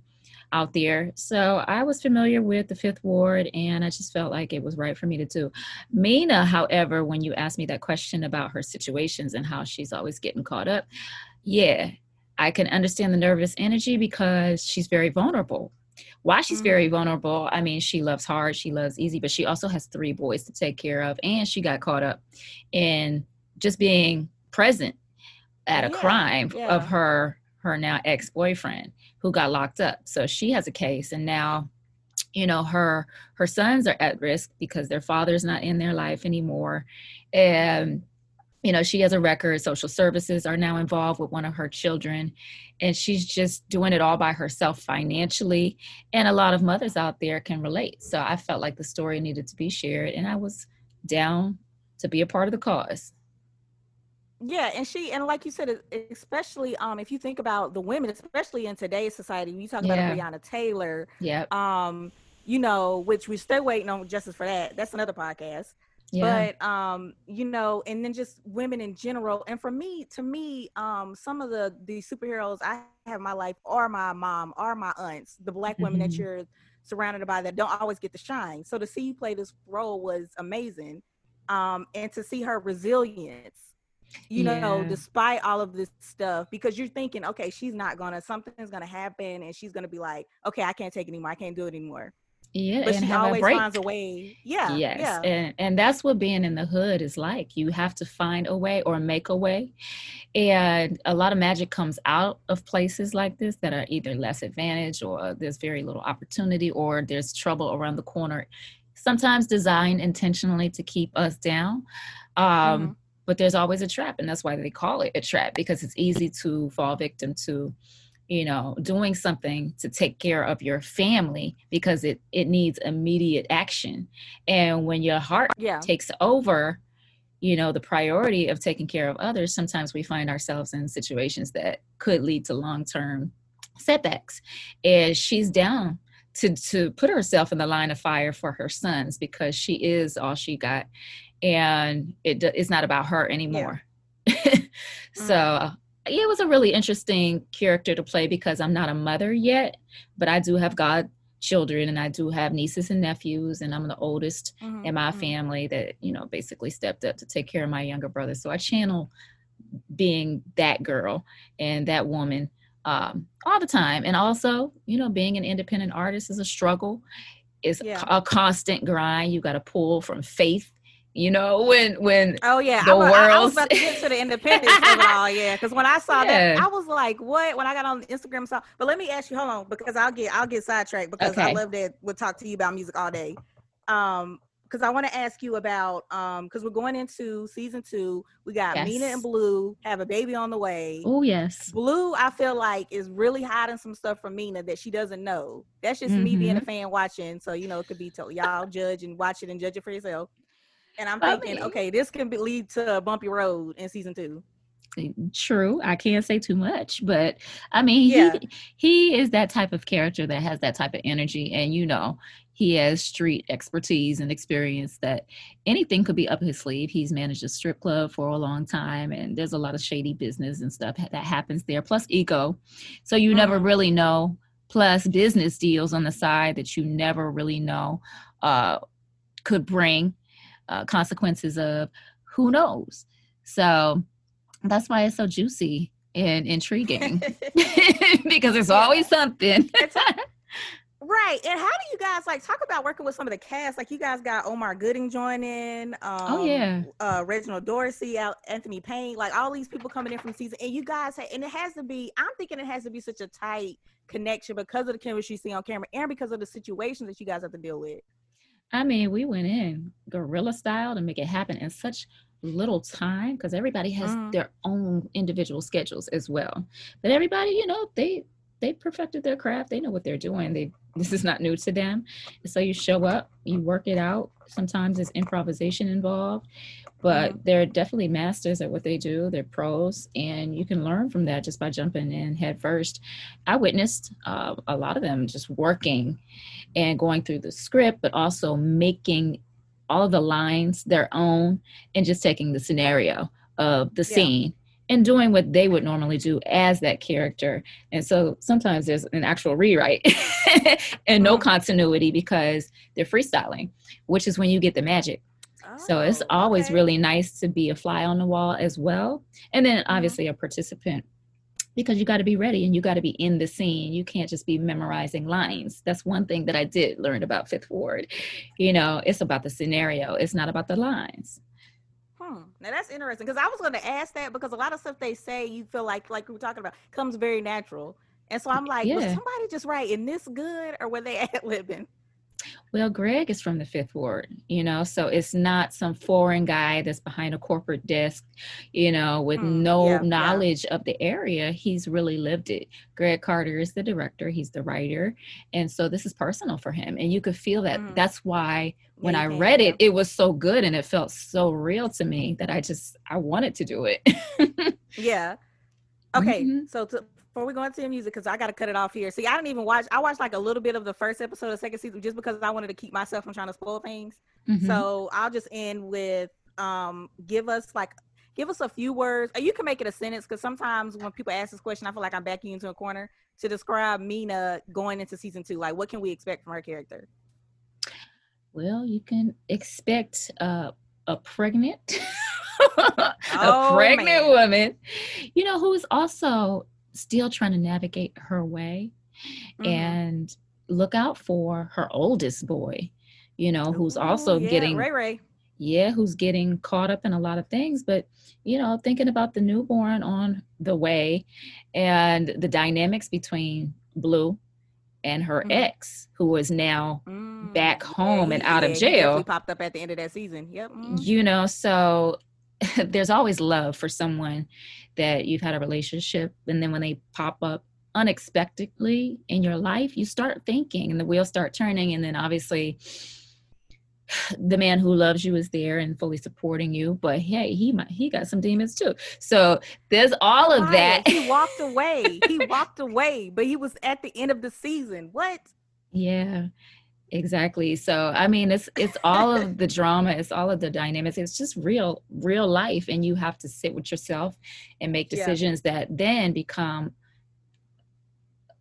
out there. So I was familiar with the Fifth Ward, and I just felt like it was right for me to do. Mina, however, when you asked me that question about her situations and how she's always getting caught up, yeah, I can understand the nervous energy because she's very vulnerable. Why she's very Mm-hmm. vulnerable, I mean, she loves hard, she loves easy, but she also has three boys to take care of, and she got caught up in just being present at a Yeah, crime yeah. of her her now ex-boyfriend who got locked up so she has a case and now you know her her sons are at risk because their father's not in their life anymore and you know she has a record social services are now involved with one of her children and she's just doing it all by herself financially and a lot of mothers out there can relate so i felt like the story needed to be shared and i was down to be a part of the cause Yeah, and she and like you said, especially um if you think about the women, especially in today's society, when you talk about Breonna Taylor, Yeah. um, you know, which we're still waiting on justice for that. That's another podcast. Yeah But um, you know, and then just women in general. And for me, to me, um, some of the the superheroes I have in my life are my mom, are my aunts, the black women that Mhm. you're surrounded by that don't always get to shine. So to see you play this role was amazing. Um, and to see her resilience, you know, despite all of this stuff, because you're thinking, okay, she's not gonna, something's gonna happen, and she's gonna be like, okay, I can't take it anymore, I can't do it anymore. Yeah But and she have a always break. finds a way. Yeah. yes Yeah. and and that's what being in the hood is like you have to find a way or make a way and a lot of magic comes out of places like this that are either less advantaged or there's very little opportunity or there's trouble around the corner sometimes designed intentionally to keep us down um Mhm. but there's always a trap and that's why they call it a trap because it's easy to fall victim to you know doing something to take care of your family because it it needs immediate action. And when your heart Yeah. takes over you know the priority of taking care of others sometimes we find ourselves in situations that could lead to long-term setbacks. And she's down to to put herself in the line of fire for her sons because she is all she got. And it it's not about her anymore. [LAUGHS] So Mm. yeah, it was a really interesting character to play because I'm not a mother yet, but I do have godchildren and I do have nieces and nephews, and I'm the oldest Mhm, in my mhm. family that, you know, basically stepped up to take care of my younger brother. So I channel being that girl and that woman um, all the time. And also, you know, being an independent artist is a struggle. It's Yeah. a constant grind. You got to pull from faith. You know, when when Oh yeah, the I, wa- I- was about to get to the [LAUGHS] independence of it all. Yeah, because when I saw that, I was like, "What?" When I got on Instagram, saw. But let me ask you, hold on, because I'll get I'll get sidetracked because I love that we'll talk to you about music all day. Um, because I want to ask you about um, because we're going into season two. We got Mina and Blue have a baby on the way. oh yes, Blue, I feel like is really hiding some stuff from Mina that she doesn't know. That's just me being Mm-hmm. a fan watching. So you know, it could be to y'all judge and watch it and judge it for yourself. And I'm thinking, okay, this can be, lead to a bumpy road in season two. True, I can't say too much, but I mean, Yeah. he he is that type of character that has that type of energy, and you know, he has street expertise and experience that anything could be up his sleeve. He's managed a strip club for a long time, and there's a lot of shady business and stuff that happens there. Plus ego, so you never Mhm. really know. Plus business deals on the side that you never really know uh, could bring uh, consequences of who knows. So that's why it's so juicy and intriguing [LAUGHS] [LAUGHS] because there's always something. [LAUGHS] Right. And how do you guys like talk about working with some of the cast? Like you guys got Omar Gooding joining. Um, Oh, yeah. Uh, Reginald Dorsey, Al- Anthony Payne, like all these people coming in from season. And you guys, ha- and it has to be. I'm thinking it has to be such a tight connection because of the chemistry you see on camera and because of the situations that you guys have to deal with. I mean, we went in guerrilla style to make it happen in such little time because everybody has Mhm. their own individual schedules as well. But everybody, you know, they they perfected their craft. They know what they're doing. They [LAUGHS] this is not new to them. And so you show up, you work it out. Sometimes there's improvisation involved, but they're definitely masters at what they do. They're pros, and you can learn from that just by jumping in head first. I witnessed uh, a lot of them just working and going through the script, but also making all of the lines their own and just taking the scenario of the Yeah. scene and doing what they would normally do as that character. And so sometimes there's an actual rewrite [LAUGHS] and no Mhm. continuity because they're freestyling, which is when you get the magic. So it's Oh, always okay. really nice to be a fly on the wall as well. And then Mm-hmm. obviously a participant because you got to be ready and you got to be in the scene. You can't just be memorizing lines. That's one thing that I did learn about Fifth Ward. You know, it's about the scenario, it's not about the lines. Now that's interesting because I was going to ask that because a lot of stuff they say you feel like like we were talking about comes very natural, and so I'm like, was somebody just writing this good or were they [LAUGHS] ad libbing? Well, Greg is from the Fifth Ward, you know, so it's not some foreign guy that's behind a corporate desk, you know, with Mm, no yeah, yeah. knowledge of the area. He's really lived it. Greg Carter is the director, he's the writer. And so this is personal for him. And you could feel that. Mhm. That's why when Yeah, I read yeah. it, it was so good and it felt so real to me that I just, I wanted to do it. [LAUGHS] Yeah. Okay. Mhm. So to, before we go into the music, because I got to cut it off here. See, I didn't even watch. I watched like a little bit of the first episode of the second season just because I wanted to keep myself from trying to spoil things. Mhm. So I'll just end with um give us like give us a few words. Or you can make it a sentence because sometimes when people ask this question, I feel like I'm backing you into a corner to describe Mina going into season two. Like, what can we expect from her character? Well, you can expect uh, a pregnant, [LAUGHS] a Oh, pregnant man. woman, you know, who's also still trying to navigate her way Mhm. and look out for her oldest boy, you know, who's also Ooh, yeah, getting, Ray Ray. yeah, who's getting caught up in a lot of things, but, you know, thinking about the newborn on the way and the dynamics between Blue and her Mhm. ex, who is now Mm, back home and he- out of yeah, he jail. definitely popped up at the end of that season. Yep. mhm. you know so [LAUGHS] there's always love for someone that you've had a relationship and then when they pop up unexpectedly in your life you start thinking and the wheels start turning and then obviously [SIGHS] the man who loves you is there and fully supporting you but hey he might he got some demons too so there's all of that He walked [LAUGHS] away. he walked away, but he was at the end of the season. What? Yeah, exactly. So I mean, it's it's all of the drama, it's all of the dynamics. It's just real, real life, and you have to sit with yourself and make Yeah. decisions that then become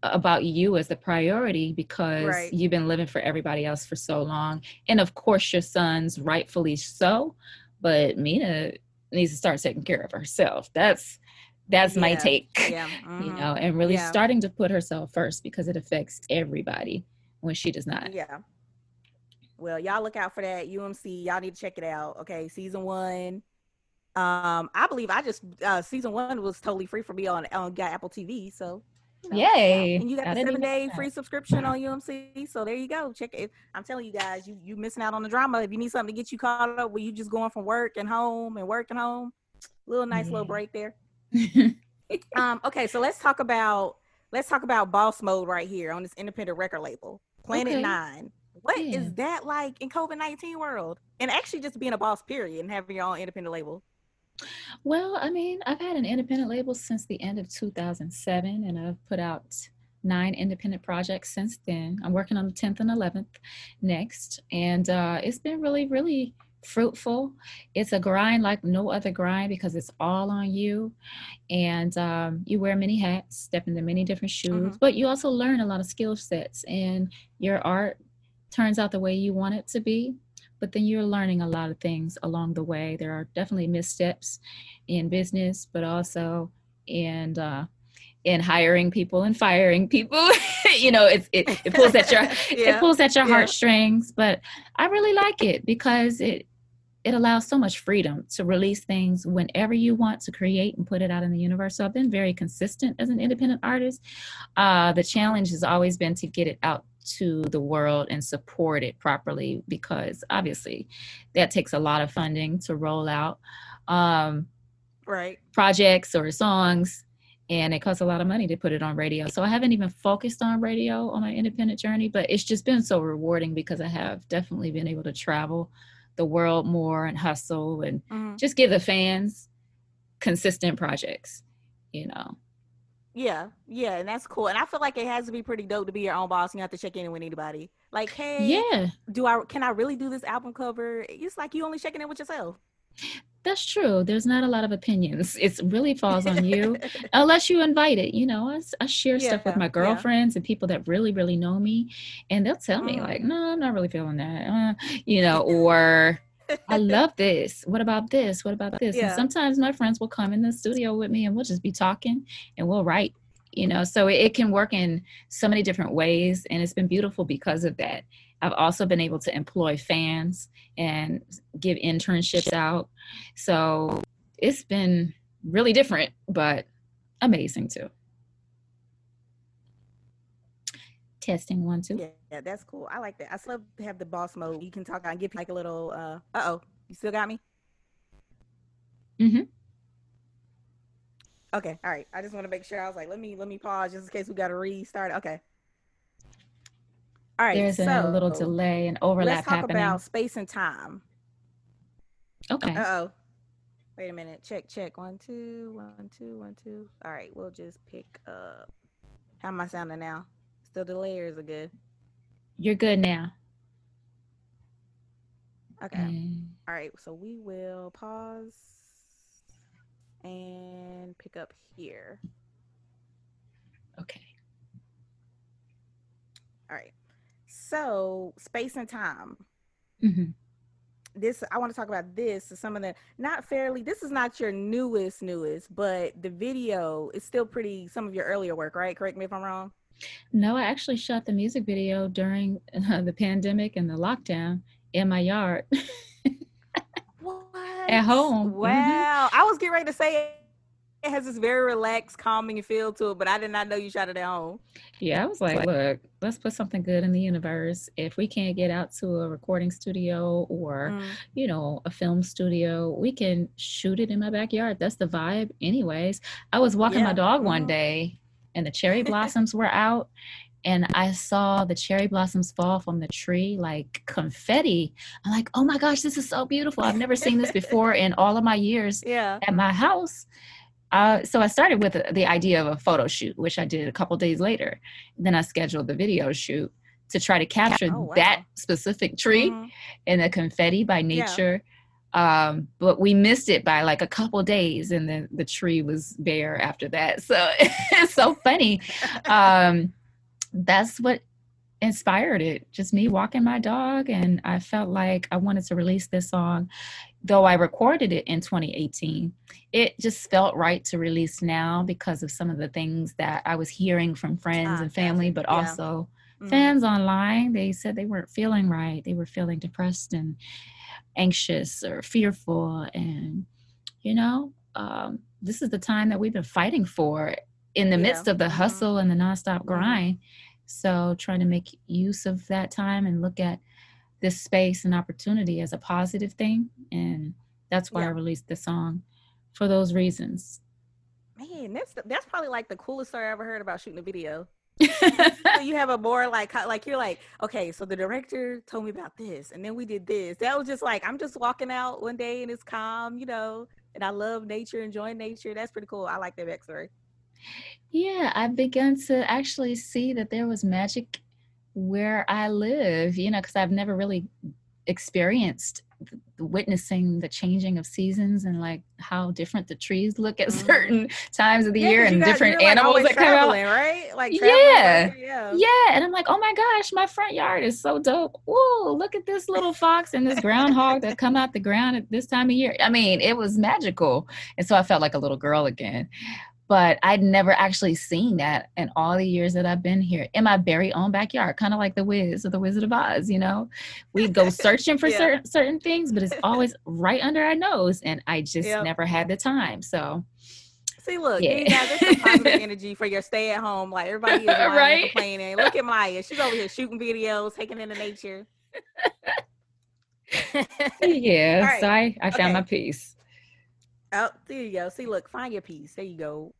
about you as the priority because Right. you've been living for everybody else for so long and of course your sons rightfully so but mina needs to start taking care of herself that's that's my Yeah, take Yeah. [LAUGHS] you mhm. know and really Yeah. starting to put herself first because it affects everybody when she does not Yeah. Well, y'all look out for that UMC. Y'all need to check it out. Okay, season one. Um, I believe I just uh season one was totally free for me on on got Apple TV. So you know, Yay. And you got the seven day free subscription on UMC. So there you go. Check it. I'm telling you guys, you you missing out on the drama. If you need something to get you caught up where you just going from work and home and work and home, little nice little break there. [LAUGHS] Um, okay, so let's talk about let's talk about boss mode right here on this independent record label, Planet Okay. Nine. What is Yeah. that like in COVID nineteen world? And actually, just being a boss, period, and having your own independent label. Well, I mean, I've had an independent label since the end of 2007, and I've put out nine independent projects since then. I'm working on the 10th and 11th next, and uh, it's been really, really fruitful. It's a grind like no other grind because it's all on you, and um, you wear many hats, step into many different shoes, Mhm. but you also learn a lot of skill sets, and your art turns out the way you want it to be but then you're learning a lot of things along the way. There are definitely missteps in business, but also in uh, in hiring people and firing people. [LAUGHS] you know, it, it it pulls at your [LAUGHS] it pulls at your yeah. heartstrings. But I really like it because it it allows so much freedom to release things whenever you want to create and put it out in the universe. So I've been very consistent as an independent artist. Uh, the challenge has always been to get it out to the world and support it properly because obviously that takes a lot of funding to roll out um, right. projects or songs and it costs a lot of money to put it on radio. So I haven't even focused on radio on my independent journey, but it's just been so rewarding because I have definitely been able to travel the world more and hustle and Mhm. just give the fans consistent projects, you know. Yeah, yeah, and that's cool. And I feel like it has to be pretty dope to be your own boss. And you have to check in with anybody. Like, hey, Yeah, do I can I really do this album cover? It's like you only checking in with yourself. That's true. There's not a lot of opinions. It really falls on you. [LAUGHS] unless you invite it you know I share stuff with Yeah, my yeah. girlfriends and people that really really know me and they'll tell me like no i'm not really feeling that uh, you know or i love this what about this what about this Yeah. and sometimes my friends will come in the studio with me and we'll just be talking and we'll write you know so it, it can work in so many different ways and it's been beautiful because of that i've also been able to employ fans and give internships out so it's been really different but amazing too testing one two yeah, yeah, that's cool. I like that. I still have the boss mode. You can talk and give like a little. uh oh, you still got me? Mm Mhm. Okay, all right. I just want to make sure. I was like, let me let me pause just in case we got to restart. Okay. All right. there's so a little delay and overlap Let's talk happening about space and time. okay Uh oh. Wait a minute. Check, check. One, two, one, two, one, two. All right, we'll just pick up. How am I sounding now? Still the layers are good. you're good now Okay. And- All right. So we will pause and pick up here. okay All right. So space and time. Mhm. This I want to talk about this. Some of the not fairly. This is not your newest newest, but the video is still pretty. Some of your earlier work, right? Correct me if I'm wrong. no i actually shot the music video during uh, [LAUGHS] the pandemic and the lockdown in my yard [LAUGHS] What? At home, mhm. Wow. I was getting ready to say it has this very relaxed, calming feel to it, but I did not know you shot it at home. yeah i was like look let's put something good in the universe if we can't get out to a recording studio or Mm. you know, a film studio, we can shoot it in my backyard. That's the vibe, anyways. I was walking my dog one mhm. day and the cherry [LAUGHS] blossoms were out, and I saw the cherry blossoms fall from the tree like confetti. I'm like, oh my gosh, this is so beautiful. I've never seen this before in all of my years [LAUGHS] Yeah. at my house. Uh, so I started with the idea of a photo shoot, which I did a couple days later. Then I scheduled the video shoot to try to capture Oh, wow. that specific tree Mhm. and the confetti by Yeah. nature. Um, but we missed it by like a couple days, and then the tree was bare after that. So [LAUGHS] it's so funny. Um, that's what inspired it. Just me walking my dog, and I felt like I wanted to release this song. Though I recorded it in 2018, it just felt right to release now because of some of the things that I was hearing from friends Ah, and family, but Yeah. also Mhm. fans online they said they weren't feeling right they were feeling depressed and anxious or fearful and you know um, this is the time that we've been fighting for in the Yeah. midst of the Mhm. hustle and the nonstop Mhm. grind so trying to make use of that time and look at this space and opportunity as a positive thing and that's why i released the song for those reasons. Man, that's that's probably like the coolest story I ever heard about shooting a video. [LAUGHS] so you have a more like like you're like okay so the director told me about this and then we did this. That was just like i'm just walking out one day and it's calm you know and i love nature enjoying nature. That's pretty cool. I like that backstory. Yeah, I've begun to actually see that there was magic where I live, you know, because I've never really experienced witnessing the changing of seasons and like how different the trees look at [LAUGHS] Mhm. certain times of the Yeah, year and different you're, like, animals that come out. right like Yeah. yeah Yeah, and I'm like, oh my gosh, my front yard is so dope. Whoa, look at this little fox and this groundhog that come out the ground at this time of year. I mean, it was magical. And so I felt like a little girl again. But I'd never actually seen that in all the years that I've been here in my very own backyard, kind of like the Wiz or the Wizard of Oz, you know? We go [LAUGHS] searching for Yeah. certain certain things, but it's always [LAUGHS] right under our nose. And I just Yep. never had the time. So See, look, Yeah. you guys, there's some positive [LAUGHS] energy for your stay at home. Like everybody is Right? complaining. Look at Mya; she's over here shooting videos, taking in the nature. yeah, All so I, I Okay. found my peace. Oh, there you go. See, look, find your piece. There you go.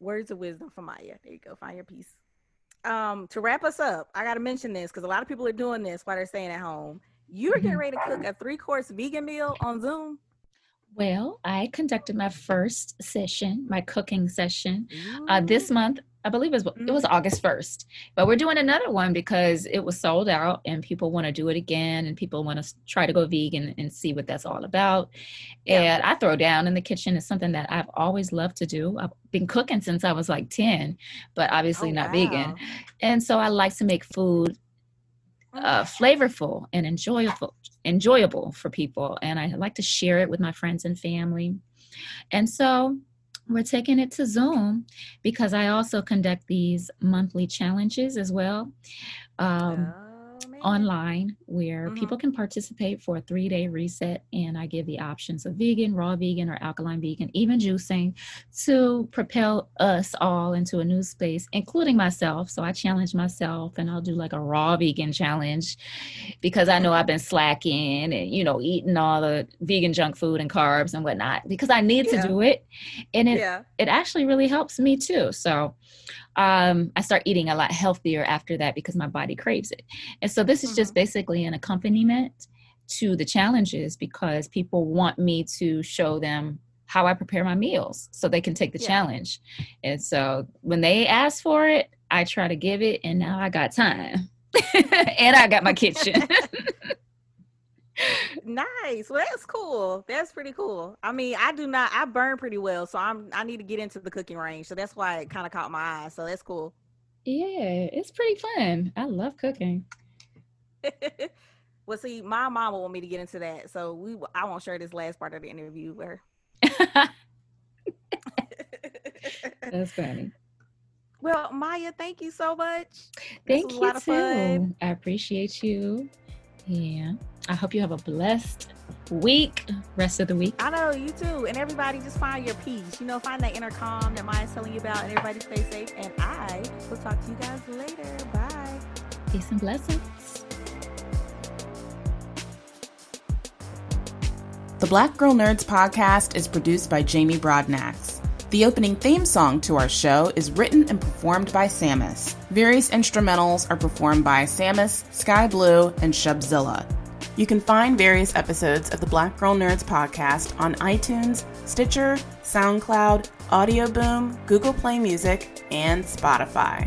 Words of wisdom from Mya. There you go. Find your peace. Um, to wrap us up, I gotta mention this because a lot of people are doing this while they're staying at home. You're getting ready to cook a three-course vegan meal on Zoom. Well, I conducted my first session, my cooking session, uh, this month. I believe it was, it was August 1st, but we're doing another one because it was sold out and people want to do it again and people want to try to go vegan and see what that's all about. Yeah. And I throw down in the kitchen is something that I've always loved to do. I've been cooking since I was like 10, but obviously Oh, not wow. vegan. And so I like to make food uh, flavorful and enjoyable enjoyable for people. And i like to share it with my friends and family. And so we're taking it to zoom because i also conduct these monthly challenges as well. Um, man. Online where Mhm. people can participate for a three day reset. And I give the options of vegan, raw vegan, or alkaline vegan, even juicing to propel us all into a new space, including myself. So I challenge myself and I'll do like a raw vegan challenge because I know I've been slacking and, you know, eating all the vegan junk food and carbs and whatnot because I need Yeah. to do it. And it, yeah. it actually really helps me too. So um, I start eating a lot healthier after that because my body craves it. And so this is just basically an accompaniment to the challenges because people want me to show them how I prepare my meals so they can take the Yeah. challenge. And so when they ask for it, I try to give it, and now I got time. [LAUGHS] and I got my kitchen. [LAUGHS] Nice. Well, that's cool. That's pretty cool. I mean, I do not. I burn pretty well, so I'm. I need to get into the cooking range. So that's why it kind of caught my eye. So that's cool. yeah, it's pretty fun. I love cooking. [LAUGHS] well, see, my mom will want me to get into that. So we. I won't share this last part of the interview with her. [LAUGHS] That's funny. [LAUGHS] well, Mya, thank you so much. Thank you lot of fun. too. I appreciate you. Yeah. I hope you have a blessed week, rest of the week. I know you too, and everybody just find your peace. You know, find that inner calm that Mya's telling you about, and everybody stay safe. And I will talk to you guys later. Bye. Peace and blessings. The Black Girl Nerds podcast is produced by Jamie Broadnax. The opening theme song to our show is written and performed by Samus. Various instrumentals are performed by Samus, Sky Blue, and Shubzilla. You can find various episodes of the Black Girl Nerds podcast on iTunes, Stitcher, SoundCloud, Audio Boom, Google Play Music, and Spotify.